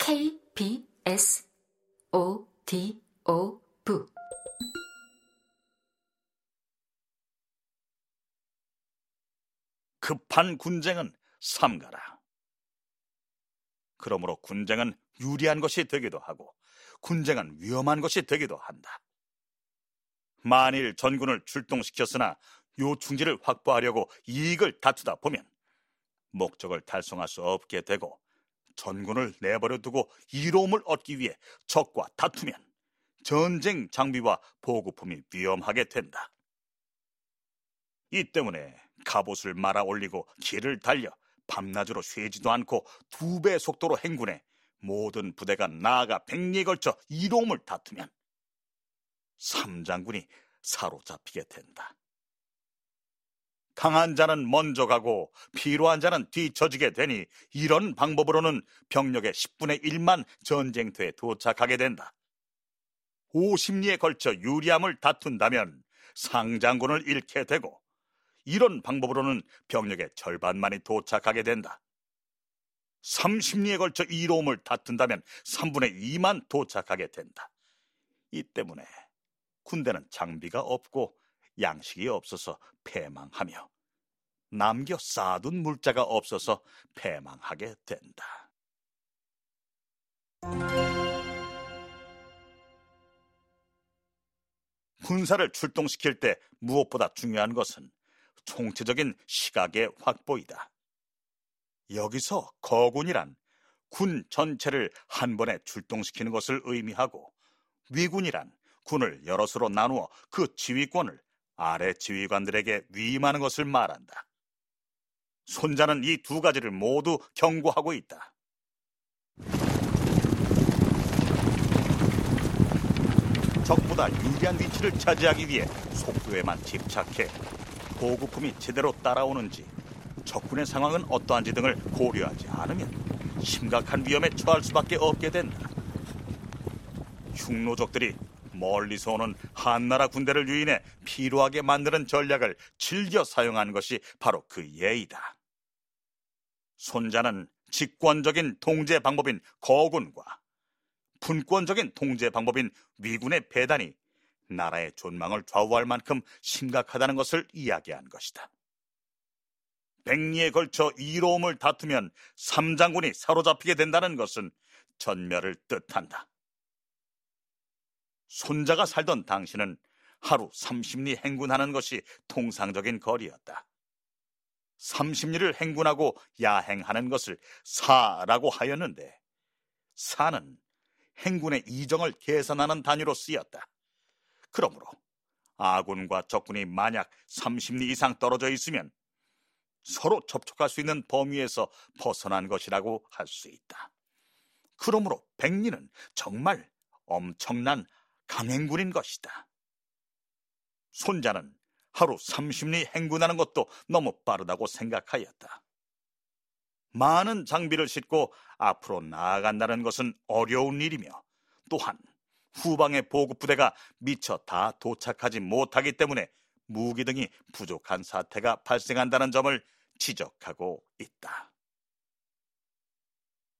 KBS O D O V 급한 군쟁은 삼가라. 그러므로 군쟁은 유리한 것이 되기도 하고 군쟁은 위험한 것이 되기도 한다. 만일 전군을 출동시켰으나 요충지를 확보하려고 이익을 다투다 보면 목적을 달성할 수 없게 되고 전군을 내버려 두고 이로움을 얻기 위해 적과 다투면 전쟁 장비와 보급품이 위험하게 된다. 이 때문에 갑옷을 말아 올리고 길을 달려 밤낮으로 쉬지도 않고 두 배 속도로 행군해 모든 부대가 나아가 백리에 걸쳐 이로움을 다투면 삼장군이 사로잡히게 된다. 강한 자는 먼저 가고 피로한 자는 뒤처지게 되니 이런 방법으로는 병력의 10분의 1만 전쟁터에 도착하게 된다. 50리에 걸쳐 유리함을 다툰다면 상장군을 잃게 되고 이런 방법으로는 병력의 절반만이 도착하게 된다. 30리에 걸쳐 이로움을 다툰다면 3분의 2만 도착하게 된다. 이 때문에 군대는 장비가 없고 양식이 없어서 패망하며 남겨 쌓아둔 물자가 없어서 패망하게 된다. 군사를 출동시킬 때 무엇보다 중요한 것은 총체적인 시각의 확보이다. 여기서 거군이란 군 전체를 한 번에 출동시키는 것을 의미하고 위군이란 군을 여럿으로 나누어 그 지휘권을 아래 지휘관들에게 위임하는 것을 말한다. 손자는 이 두 가지를 모두 경고하고 있다. 적보다 유리한 위치를 차지하기 위해 속도에만 집착해 보급품이 제대로 따라오는지 적군의 상황은 어떠한지 등을 고려하지 않으면 심각한 위험에 처할 수밖에 없게 된다. 흉노족들이 멀리서 오는 한나라 군대를 유인해 피로하게 만드는 전략을 즐겨 사용한 것이 바로 그 예이다. 손자는 직권적인 통제 방법인 거군과 분권적인 통제 방법인 위군의 배단이 나라의 존망을 좌우할 만큼 심각하다는 것을 이야기한 것이다. 백리에 걸쳐 이로움을 다투면 삼장군이 사로잡히게 된다는 것은 전멸을 뜻한다. 손자가 살던 당시는 하루 30리 행군하는 것이 통상적인 거리였다. 30리를 행군하고 야행하는 것을 사라고 하였는데 사는 행군의 이정을 계산하는 단위로 쓰였다. 그러므로 아군과 적군이 만약 30리 이상 떨어져 있으면 서로 접촉할 수 있는 범위에서 벗어난 것이라고 할 수 있다. 그러므로 백리는 정말 엄청난 강행군인 것이다. 손자는 하루 30리 행군하는 것도 너무 빠르다고 생각하였다. 많은 장비를 싣고 앞으로 나아간다는 것은 어려운 일이며 또한 후방의 보급부대가 미처 다 도착하지 못하기 때문에 무기 등이 부족한 사태가 발생한다는 점을 지적하고 있다.